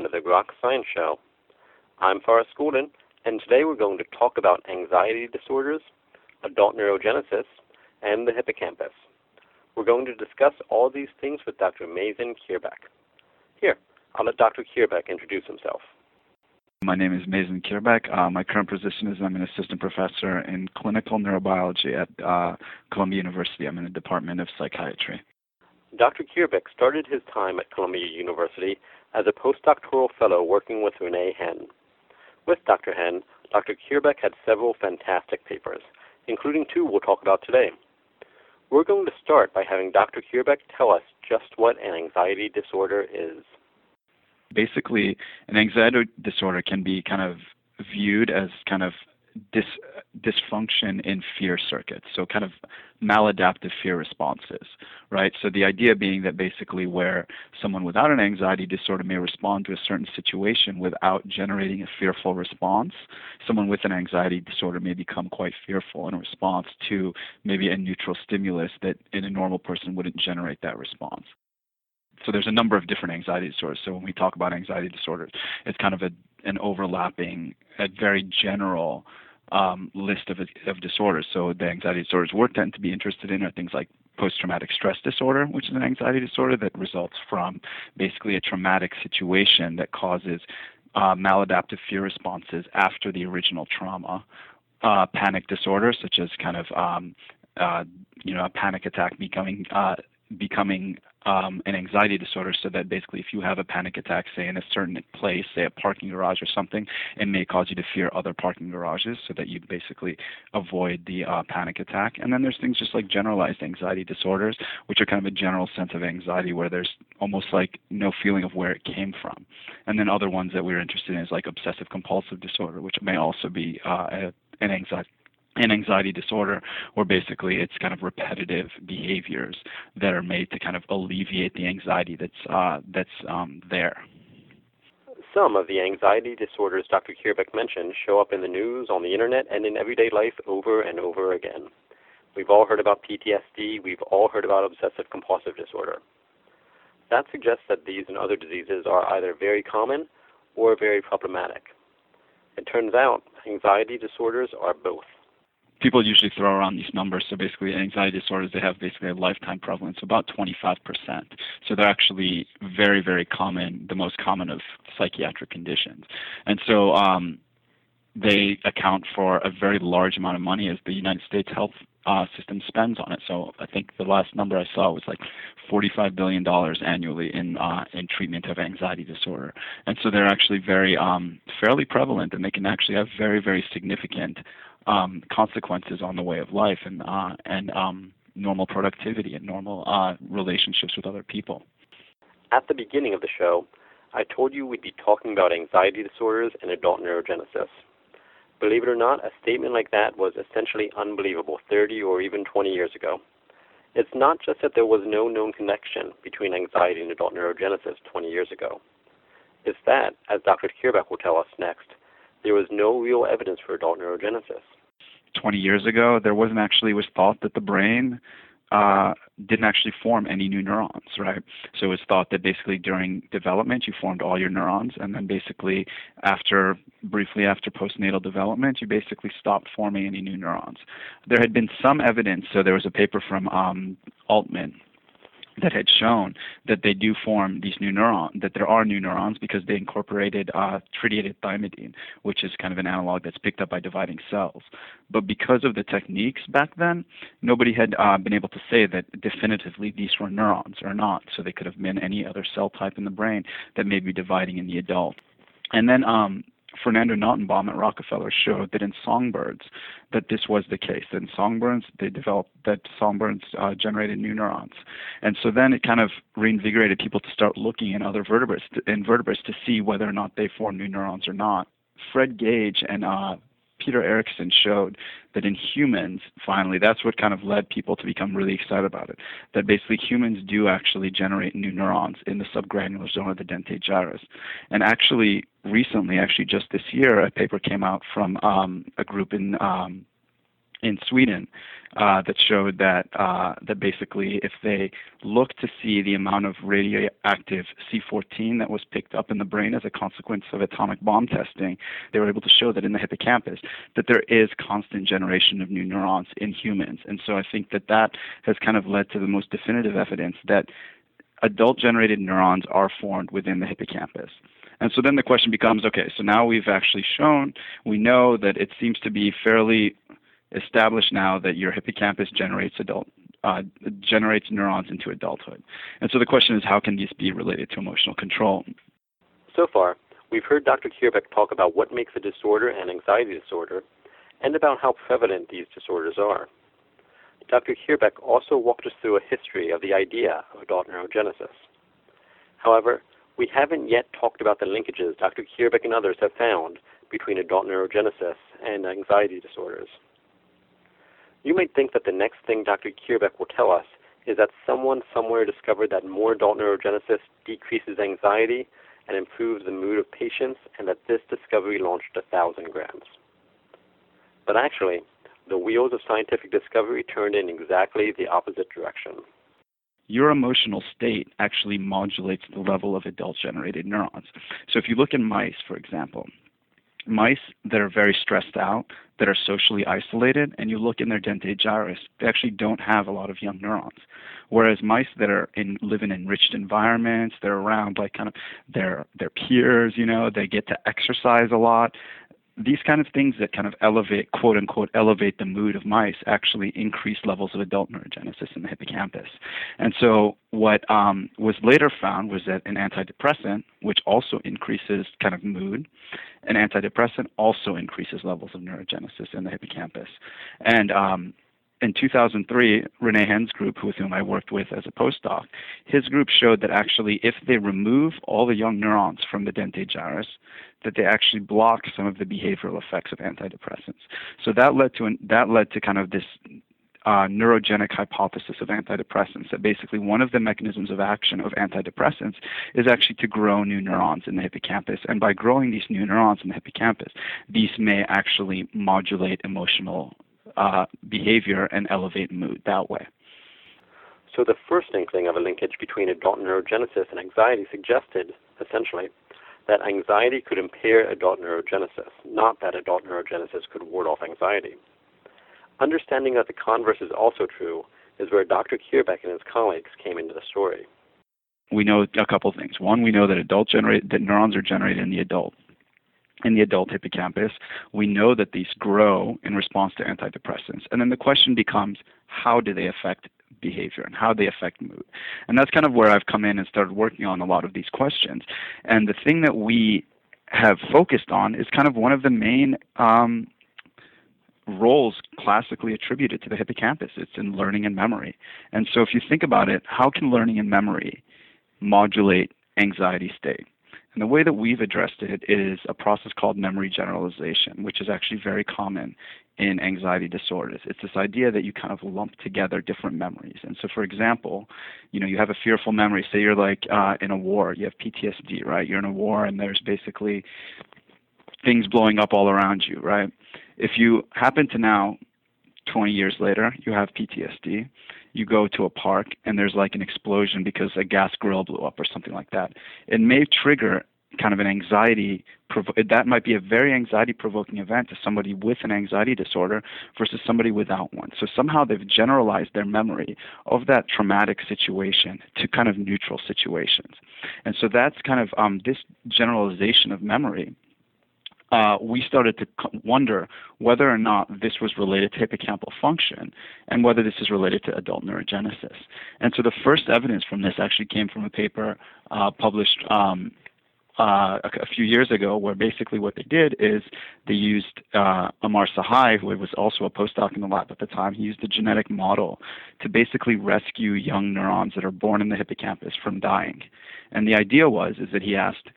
Welcome to the Groks Science Show. I'm Forrest Golden, and today we're going to talk about anxiety disorders, adult neurogenesis, and the hippocampus. We're going to discuss all these things with Dr. Mazen Kheirbek. Here, I'll let Dr. Kheirbek introduce himself. My name is Mazen Kheirbek. Uh, my current position is I'm an assistant professor in clinical neurobiology at uh, Columbia University. I'm in the Department of Psychiatry. Dr. Kheirbek started his time at Columbia University as a postdoctoral fellow working with René Hen. With Dr. Hen, Dr. Kheirbek had several fantastic papers, including two we'll talk about today. We're going to start by having Dr. Kheirbek tell us just what an anxiety disorder is. Basically, an anxiety disorder can be kind of viewed as kind of dis, dysfunction in fear circuits, so kind of maladaptive fear responses, right? So the idea being that basically where someone without an anxiety disorder may respond to a certain situation without generating a fearful response, someone with an anxiety disorder may become quite fearful in response to maybe a neutral stimulus that in a normal person wouldn't generate that response so there's a number of different anxiety disorders. So when we talk about anxiety disorders, it's kind of a, an overlapping, a very general um, list of, of disorders. So the anxiety disorders we're tend to be interested in are things like post-traumatic stress disorder, which is an anxiety disorder that results from basically a traumatic situation that causes uh, maladaptive fear responses after the original trauma. Uh, panic disorder, such as kind of um, uh, you know a panic attack becoming uh, becoming um, an anxiety disorder so that basically if you have a panic attack, say in a certain place, say a parking garage or something, it may cause you to fear other parking garages so that you basically avoid the uh, panic attack. And then there's things just like generalized anxiety disorders, which are kind of a general sense of anxiety where there's almost like no feeling of where it came from. And then other ones that we're interested in is like obsessive compulsive disorder, which may also be uh, a, an anxiety an anxiety disorder where basically it's kind of repetitive behaviors that are made to kind of alleviate the anxiety that's uh, that's um, there. Some of the anxiety disorders Dr. Kheirbek mentioned show up in the news, on the internet, and in everyday life over and over again. We've all heard about PTSD, we've all heard about obsessive compulsive disorder. That suggests that these and other diseases are either very common or very problematic. It turns out anxiety disorders are both people usually throw around these numbers. So basically, anxiety disorders they have basically a lifetime prevalence of about 25%. So they're actually very, very common, the most common of psychiatric conditions. And so um, they account for a very large amount of money as the United States health uh, system spends on it. So I think the last number I saw was like 45 billion dollars annually in uh, in treatment of anxiety disorder. And so they're actually very um, fairly prevalent, and they can actually have very very significant um, consequences on the way of life and uh, and um, normal productivity and normal uh, relationships with other people. At the beginning of the show, I told you we'd be talking about anxiety disorders and adult neurogenesis. Believe it or not, a statement like that was essentially unbelievable 30 or even 20 years ago. It's not just that there was no known connection between anxiety and adult neurogenesis 20 years ago. It's that, as Dr. Kheirbek will tell us next, there was no real evidence for adult neurogenesis. 20 years ago, there wasn't actually was thought that the brain uh, didn't actually form any new neurons, right? So it was thought that basically during development you formed all your neurons, and then basically after briefly after postnatal development you basically stopped forming any new neurons. There had been some evidence. So there was a paper from um, Altman that had shown that they do form these new neurons, that there are new neurons because they incorporated uh, tritiated thymidine, which is kind of an analog that's picked up by dividing cells. But because of the techniques back then, nobody had uh, been able to say that definitively these were neurons or not. So they could have been any other cell type in the brain that may be dividing in the adult. And then um, Fernando Nottebohm at Rockefeller showed that in songbirds that this was the case. That in songbirds they developed that songbirds uh, generated new neurons, and so then it kind of reinvigorated people to start looking in other vertebrates in vertebrates to see whether or not they form new neurons or not. Fred Gage and uh, Peter Eriksson showed that in humans, finally, that's what kind of led people to become really excited about it. That basically humans do actually generate new neurons in the subgranular zone of the dentate gyrus. And actually, recently, actually just this year, a paper came out from um, a group in um, in Sweden uh, that showed that uh, that basically if they look to see the amount of radioactive C14 that was picked up in the brain as a consequence of atomic bomb testing, they were able to show that in the hippocampus that there is constant generation of new neurons in humans. And so I think that that has kind of led to the most definitive evidence that adult generated neurons are formed within the hippocampus. And so then the question becomes okay, so now we've actually shown, we know that it seems to be fairly established now that your hippocampus generates adult uh, generates neurons into adulthood. And so the question is, how can these be related to emotional control? So far, we've heard Dr. Kheirbek talk about what makes a disorder an anxiety disorder and about how prevalent these disorders are. Dr. Kheirbek also walked us through a history of the idea of adult neurogenesis. However, we haven't yet talked about the linkages Dr. Kheirbek and others have found between adult neurogenesis and anxiety disorders. You might think that the next thing Dr. Kheirbek will tell us is that someone somewhere discovered that more adult neurogenesis decreases anxiety and improves the mood of patients, and that this discovery launched a thousand grants. But actually, the wheels of scientific discovery turned in exactly the opposite direction. Your emotional state actually modulates the level of adult generated neurons. So if you look in mice, for example, mice that are very stressed out, that are socially isolated, and you look in their dentate gyrus, they actually don't have a lot of young neurons. Whereas mice that are in live in enriched environments, they're around like kind of their their peers, you know, they get to exercise a lot, these kind of things that kind of elevate, quote unquote, elevate the mood of mice actually increase levels of adult neurogenesis in the hippocampus. And so, what um, was later found was that an antidepressant, which also increases kind of mood, an antidepressant also increases levels of neurogenesis in the hippocampus. And um, in 2003, René Hen's group, with whom I worked with as a postdoc, his group showed that actually if they remove all the young neurons from the dentate gyrus, that they actually block some of the behavioral effects of antidepressants. So that led to an, that led to kind of this uh, neurogenic hypothesis of antidepressants that basically one of the mechanisms of action of antidepressants is actually to grow new neurons in the hippocampus. And by growing these new neurons in the hippocampus, these may actually modulate emotional uh, behavior and elevate mood that way. So the first inkling of a linkage between adult neurogenesis and anxiety suggested, essentially, that anxiety could impair adult neurogenesis, not that adult neurogenesis could ward off anxiety. Understanding that the converse is also true is where Dr. Kheirbek and his colleagues came into the story. We know a couple things. One, we know that adult generate that neurons are generated in the adult in the adult hippocampus. We know that these grow in response to antidepressants. And then the question becomes how do they affect behavior and how they affect mood? And that's kind of where I've come in and started working on a lot of these questions. And the thing that we have focused on is kind of one of the main um, roles classically attributed to the hippocampus. It's in learning and memory. And so if you think about it, how can learning and memory modulate anxiety state? And the way that we've addressed it is a process called memory generalization, which is actually very common in anxiety disorders. It's this idea that you kind of lump together different memories. And so, for example, you know, you have a fearful memory. Say you're like uh, in a war, you have PTSD, right? You're in a war, and there's basically things blowing up all around you, right? If you happen to now, 20 years later, you have PTSD, you go to a park and there's like an explosion because a gas grill blew up or something like that. It may trigger kind of an anxiety that might be a very anxiety provoking event to somebody with an anxiety disorder versus somebody without one so somehow they've generalized their memory of that traumatic situation to kind of neutral situations and so that's kind of um, this generalization of memory uh, we started to wonder whether or not this was related to hippocampal function and whether this is related to adult neurogenesis. And so the first evidence from this actually came from a paper uh, published um, uh, a, few years ago, where basically what they did is they used uh, Amar Sahay, who was also a postdoc in the lab at the time. He used a genetic model to basically rescue young neurons that are born in the hippocampus from dying. And the idea was is that he asked,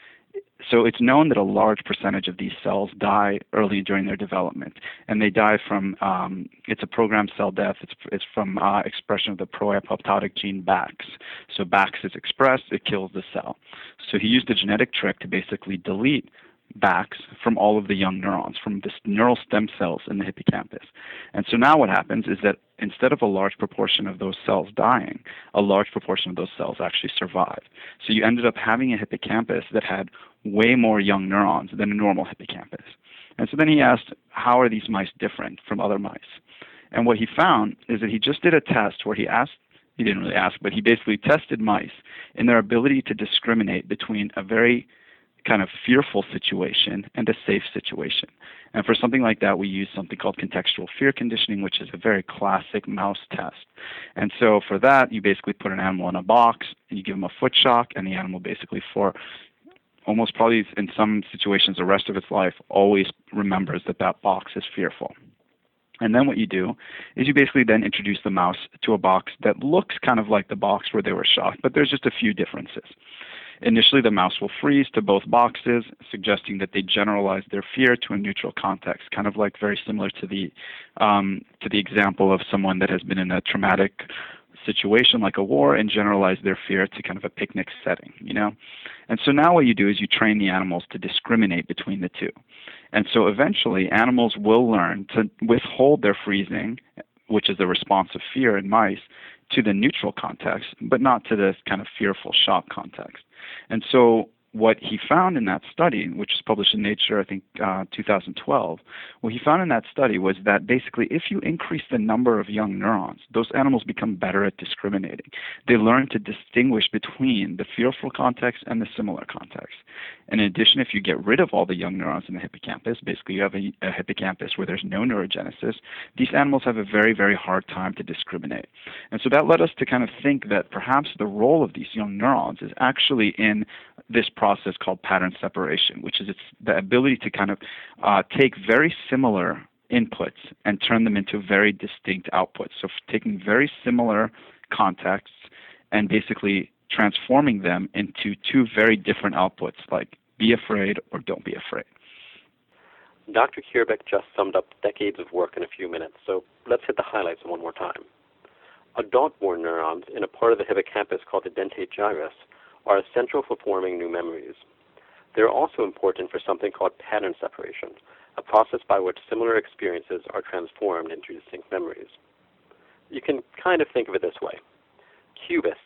so it's known that a large percentage of these cells die early during their development, and they die from um, it's a programmed cell death. It's it's from uh, expression of the pro-apoptotic gene BAX. So BAX is expressed, it kills the cell. So he used a genetic trick to basically delete BAX from all of the young neurons, from the neural stem cells in the hippocampus. And so now what happens is that instead of a large proportion of those cells dying, a large proportion of those cells actually survive. So you ended up having a hippocampus that had way more young neurons than a normal hippocampus. And so then he asked, how are these mice different from other mice? And what he found is that he just did a test where he asked he didn't really ask, but he basically tested mice in their ability to discriminate between a very kind of fearful situation and a safe situation. And for something like that, we use something called contextual fear conditioning, which is a very classic mouse test. And so for that, you basically put an animal in a box and you give them a foot shock, and the animal basically for almost probably in some situations the rest of its life always remembers that that box is fearful. And then what you do is you basically then introduce the mouse to a box that looks kind of like the box where they were shocked, but there's just a few differences. Initially, the mouse will freeze to both boxes, suggesting that they generalize their fear to a neutral context, kind of like very similar to the um, to the example of someone that has been in a traumatic situation like a war and generalize their fear to kind of a picnic setting, you know? And so now what you do is you train the animals to discriminate between the two. And so eventually animals will learn to withhold their freezing, which is the response of fear in mice, to the neutral context, but not to the kind of fearful shock context. And so what he found in that study, which was published in Nature, I think, uh, 2012, what he found in that study was that basically if you increase the number of young neurons, those animals become better at discriminating. They learn to distinguish between the fearful context and the similar context. And in addition, if you get rid of all the young neurons in the hippocampus, basically you have a, a hippocampus where there's no neurogenesis, these animals have a very, very hard time to discriminate. And so that led us to kind of think that perhaps the role of these young neurons is actually in this process called pattern separation, which is the ability to kind of uh, take very similar inputs and turn them into very distinct outputs. So taking very similar contexts and basically transforming them into two very different outputs, like be afraid or don't be afraid. Dr. Kheirbek just summed up decades of work in a few minutes, so let's hit the highlights one more time. Adult-born neurons in a part of the hippocampus called the dentate gyrus are essential for forming new memories. They're also important for something called pattern separation, a process by which similar experiences are transformed into distinct memories. You can kind of think of it this way. Cubists,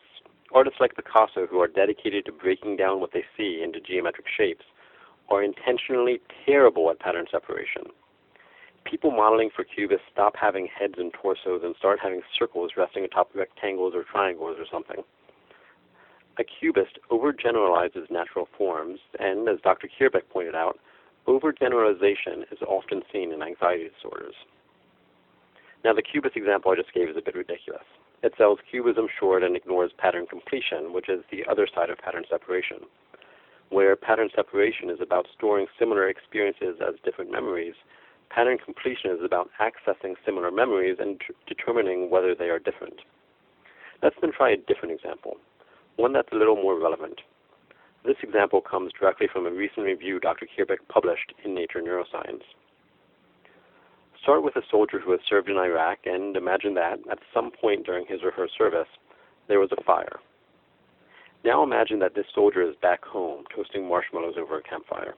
artists like Picasso who are dedicated to breaking down what they see into geometric shapes, are intentionally terrible at pattern separation. People modeling for cubists stop having heads and torsos and start having circles resting atop rectangles or triangles or something. A cubist overgeneralizes natural forms, and as Dr. Kheirbek pointed out, overgeneralization is often seen in anxiety disorders. Now, the cubist example I just gave is a bit ridiculous. It sells cubism short and ignores pattern completion, which is the other side of pattern separation. Where pattern separation is about storing similar experiences as different memories, pattern completion is about accessing similar memories and determining whether they are different. Let's then try a different example one that's a little more relevant. This example comes directly from a recent review Dr. Kheirbek published in Nature Neuroscience. Start with a soldier who has served in Iraq and imagine that, at some point during his or her service, there was a fire. Now imagine that this soldier is back home toasting marshmallows over a campfire.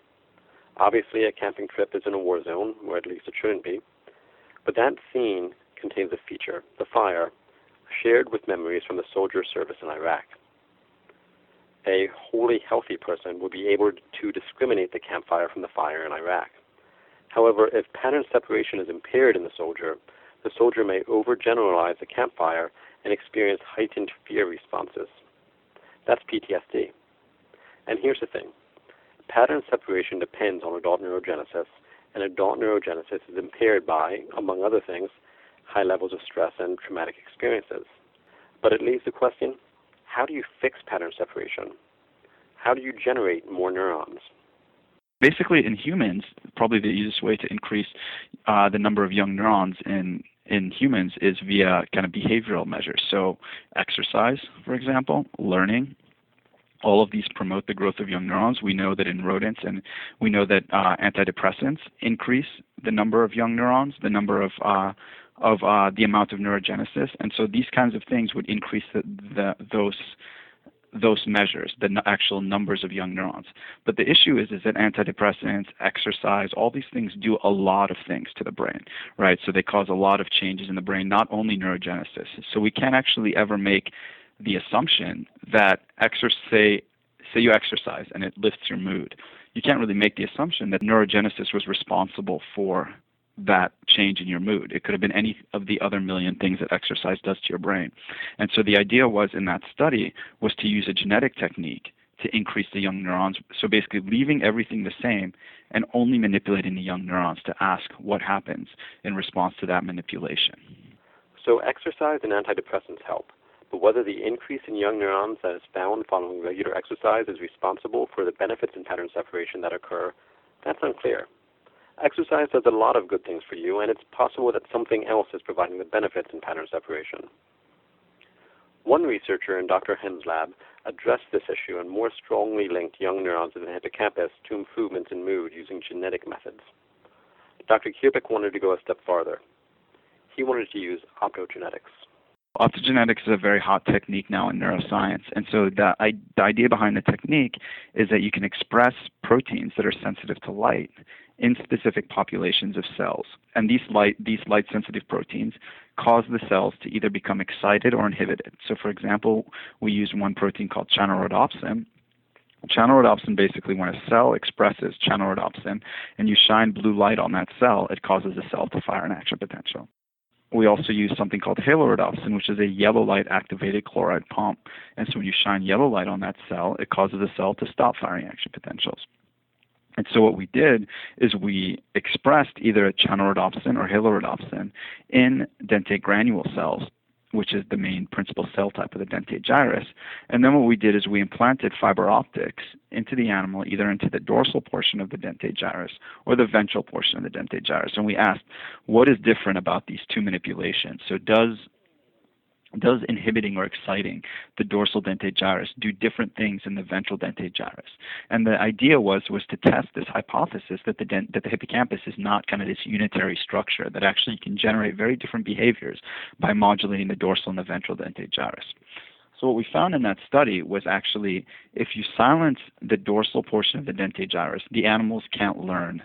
Obviously, a camping trip is in a war zone, or at least it shouldn't be, but that scene contains a feature, the fire, shared with memories from the soldier's service in Iraq a wholly healthy person would be able to discriminate the campfire from the fire in Iraq. However, if pattern separation is impaired in the soldier, the soldier may overgeneralize the campfire and experience heightened fear responses. That's PTSD. And here's the thing pattern separation depends on adult neurogenesis, and adult neurogenesis is impaired by, among other things, high levels of stress and traumatic experiences. But it leaves the question how do you fix pattern separation? How do you generate more neurons? Basically, in humans, probably the easiest way to increase uh, the number of young neurons in in humans is via kind of behavioral measures. So, exercise, for example, learning, all of these promote the growth of young neurons. We know that in rodents, and we know that uh, antidepressants increase the number of young neurons, the number of uh, of uh, the amount of neurogenesis, and so these kinds of things would increase the, the, those those measures, the n- actual numbers of young neurons. But the issue is, is that antidepressants, exercise, all these things do a lot of things to the brain, right? So they cause a lot of changes in the brain, not only neurogenesis. So we can't actually ever make the assumption that exercise, say, say you exercise and it lifts your mood. You can't really make the assumption that neurogenesis was responsible for that change in your mood. It could have been any of the other million things that exercise does to your brain. And so the idea was in that study was to use a genetic technique to increase the young neurons. So basically leaving everything the same and only manipulating the young neurons to ask what happens in response to that manipulation. So exercise and antidepressants help, but whether the increase in young neurons that is found following regular exercise is responsible for the benefits in pattern separation that occur, that's unclear. Exercise does a lot of good things for you, and it's possible that something else is providing the benefits in pattern separation. One researcher in Dr. Hen's lab addressed this issue and more strongly linked young neurons in the hippocampus to improvements in mood using genetic methods. Dr. Kheirbek wanted to go a step farther. He wanted to use optogenetics. Optogenetics is a very hot technique now in neuroscience. And so the, I, the idea behind the technique is that you can express proteins that are sensitive to light in specific populations of cells. And these light, these light sensitive proteins cause the cells to either become excited or inhibited. So, for example, we use one protein called channelrhodopsin, Channelrhodopsin basically, when a cell expresses channelrhodopsin and you shine blue light on that cell, it causes the cell to fire an action potential. We also use something called halorhodopsin, which is a yellow light activated chloride pump. And so when you shine yellow light on that cell, it causes the cell to stop firing action potentials. And so what we did is we expressed either a channelrhodopsin or halorhodopsin in dentate granule cells which is the main principal cell type of the dentate gyrus. And then what we did is we implanted fiber optics into the animal, either into the dorsal portion of the dentate gyrus or the ventral portion of the dentate gyrus. And we asked, what is different about these two manipulations? So does does inhibiting or exciting the dorsal dentate gyrus do different things in the ventral dentate gyrus? And the idea was was to test this hypothesis that the dent, that the hippocampus is not kind of this unitary structure that actually can generate very different behaviors by modulating the dorsal and the ventral dentate gyrus. So what we found in that study was actually if you silence the dorsal portion of the dentate gyrus, the animals can't learn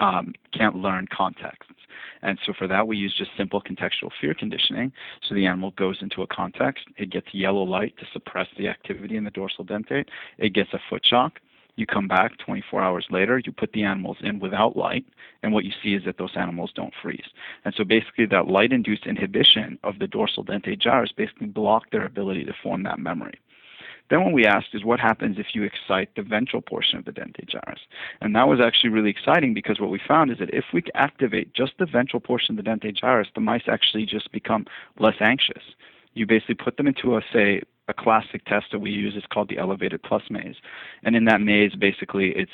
um, can't learn contexts. And so for that, we use just simple contextual fear conditioning. So the animal goes into a context, it gets yellow light to suppress the activity in the dorsal dentate, it gets a foot shock. You come back 24 hours later, you put the animals in without light, and what you see is that those animals don't freeze. And so basically, that light induced inhibition of the dorsal dentate gyrus basically blocked their ability to form that memory. Then what we asked is what happens if you excite the ventral portion of the dentate gyrus? And that was actually really exciting because what we found is that if we activate just the ventral portion of the dentate gyrus, the mice actually just become less anxious. You basically put them into a, say, a classic test that we use is called the elevated plus maze. And in that maze, basically, it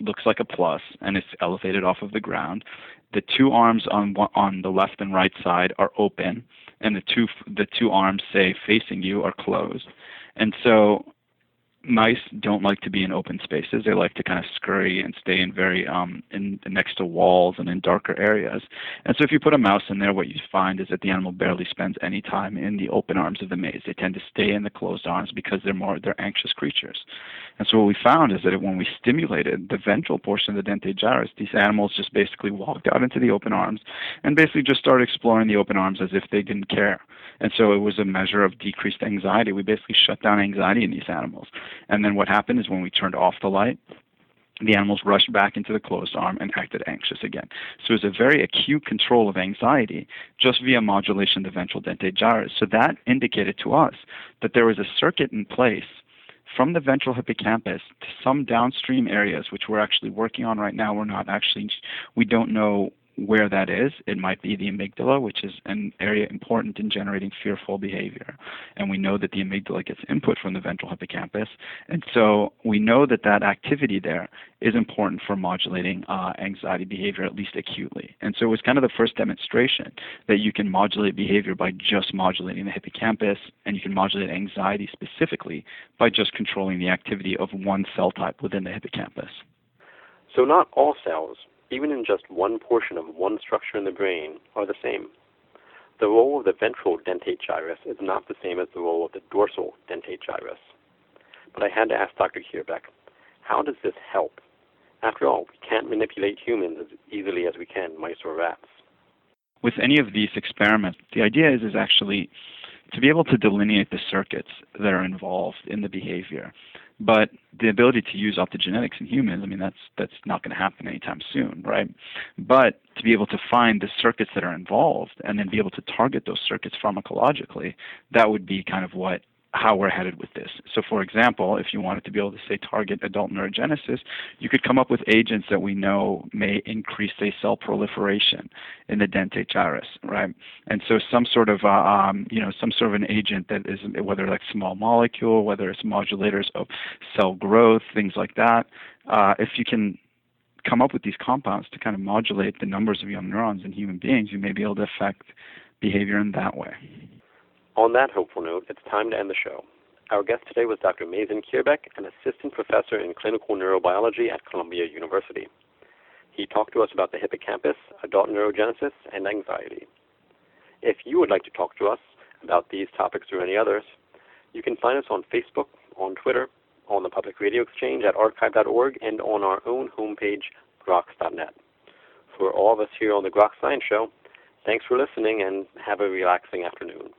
looks like a plus and it's elevated off of the ground. The two arms on on the left and right side are open, and the two the two arms, say facing you, are closed. And so mice don't like to be in open spaces. They like to kind of scurry and stay in very um, in next to walls and in darker areas. And so if you put a mouse in there, what you find is that the animal barely spends any time in the open arms of the maze. They tend to stay in the closed arms because they're more they're anxious creatures. And so what we found is that when we stimulated the ventral portion of the dentate gyrus, these animals just basically walked out into the open arms and basically just started exploring the open arms as if they didn't care. And so it was a measure of decreased anxiety. We basically shut down anxiety in these animals. And then what happened is when we turned off the light, the animals rushed back into the closed arm and acted anxious again. So it was a very acute control of anxiety just via modulation of the ventral dentate gyrus. So that indicated to us that there was a circuit in place from the ventral hippocampus to some downstream areas, which we're actually working on right now. We're not actually, we don't know where that is. It might be the amygdala, which is an area important in generating fearful behavior. And we know that the amygdala gets input from the ventral hippocampus. And so we know that that activity there is important for modulating uh, anxiety behavior, at least acutely. And so it was kind of the first demonstration that you can modulate behavior by just modulating the hippocampus, and you can modulate anxiety specifically by just controlling the activity of one cell type within the hippocampus. So, not all cells even in just one portion of one structure in the brain, are the same. The role of the ventral dentate gyrus is not the same as the role of the dorsal dentate gyrus. But I had to ask Dr. Kheirbek, how does this help? After all, we can't manipulate humans as easily as we can mice or rats. With any of these experiments, the idea is, is actually to be able to delineate the circuits that are involved in the behavior. But the ability to use optogenetics in humans, I mean, that's that's not going to happen anytime soon, right? But to be able to find the circuits that are involved and then be able to target those circuits pharmacologically, that would be kind of what how we're headed with this. So, for example, if you wanted to be able to say target adult neurogenesis, you could come up with agents that we know may increase, say, cell proliferation in the dentate gyrus, right? And so, some sort of, uh, um, you know, some sort of an agent that is whether like small molecule, whether it's modulators of cell growth, things like that. Uh, if you can come up with these compounds to kind of modulate the numbers of young neurons in human beings, you may be able to affect behavior in that way. On that hopeful note, it's time to end the show. Our guest today was Dr. Mazen Kheirbek, an assistant professor in clinical neurobiology at Columbia University. He talked to us about the hippocampus, adult neurogenesis, and anxiety. If you would like to talk to us about these topics or any others, you can find us on Facebook, on Twitter, on the Public Radio Exchange at archive.org, and on our own homepage, groks.net. For all of us here on the Groks Science Show, thanks for listening and have a relaxing afternoon.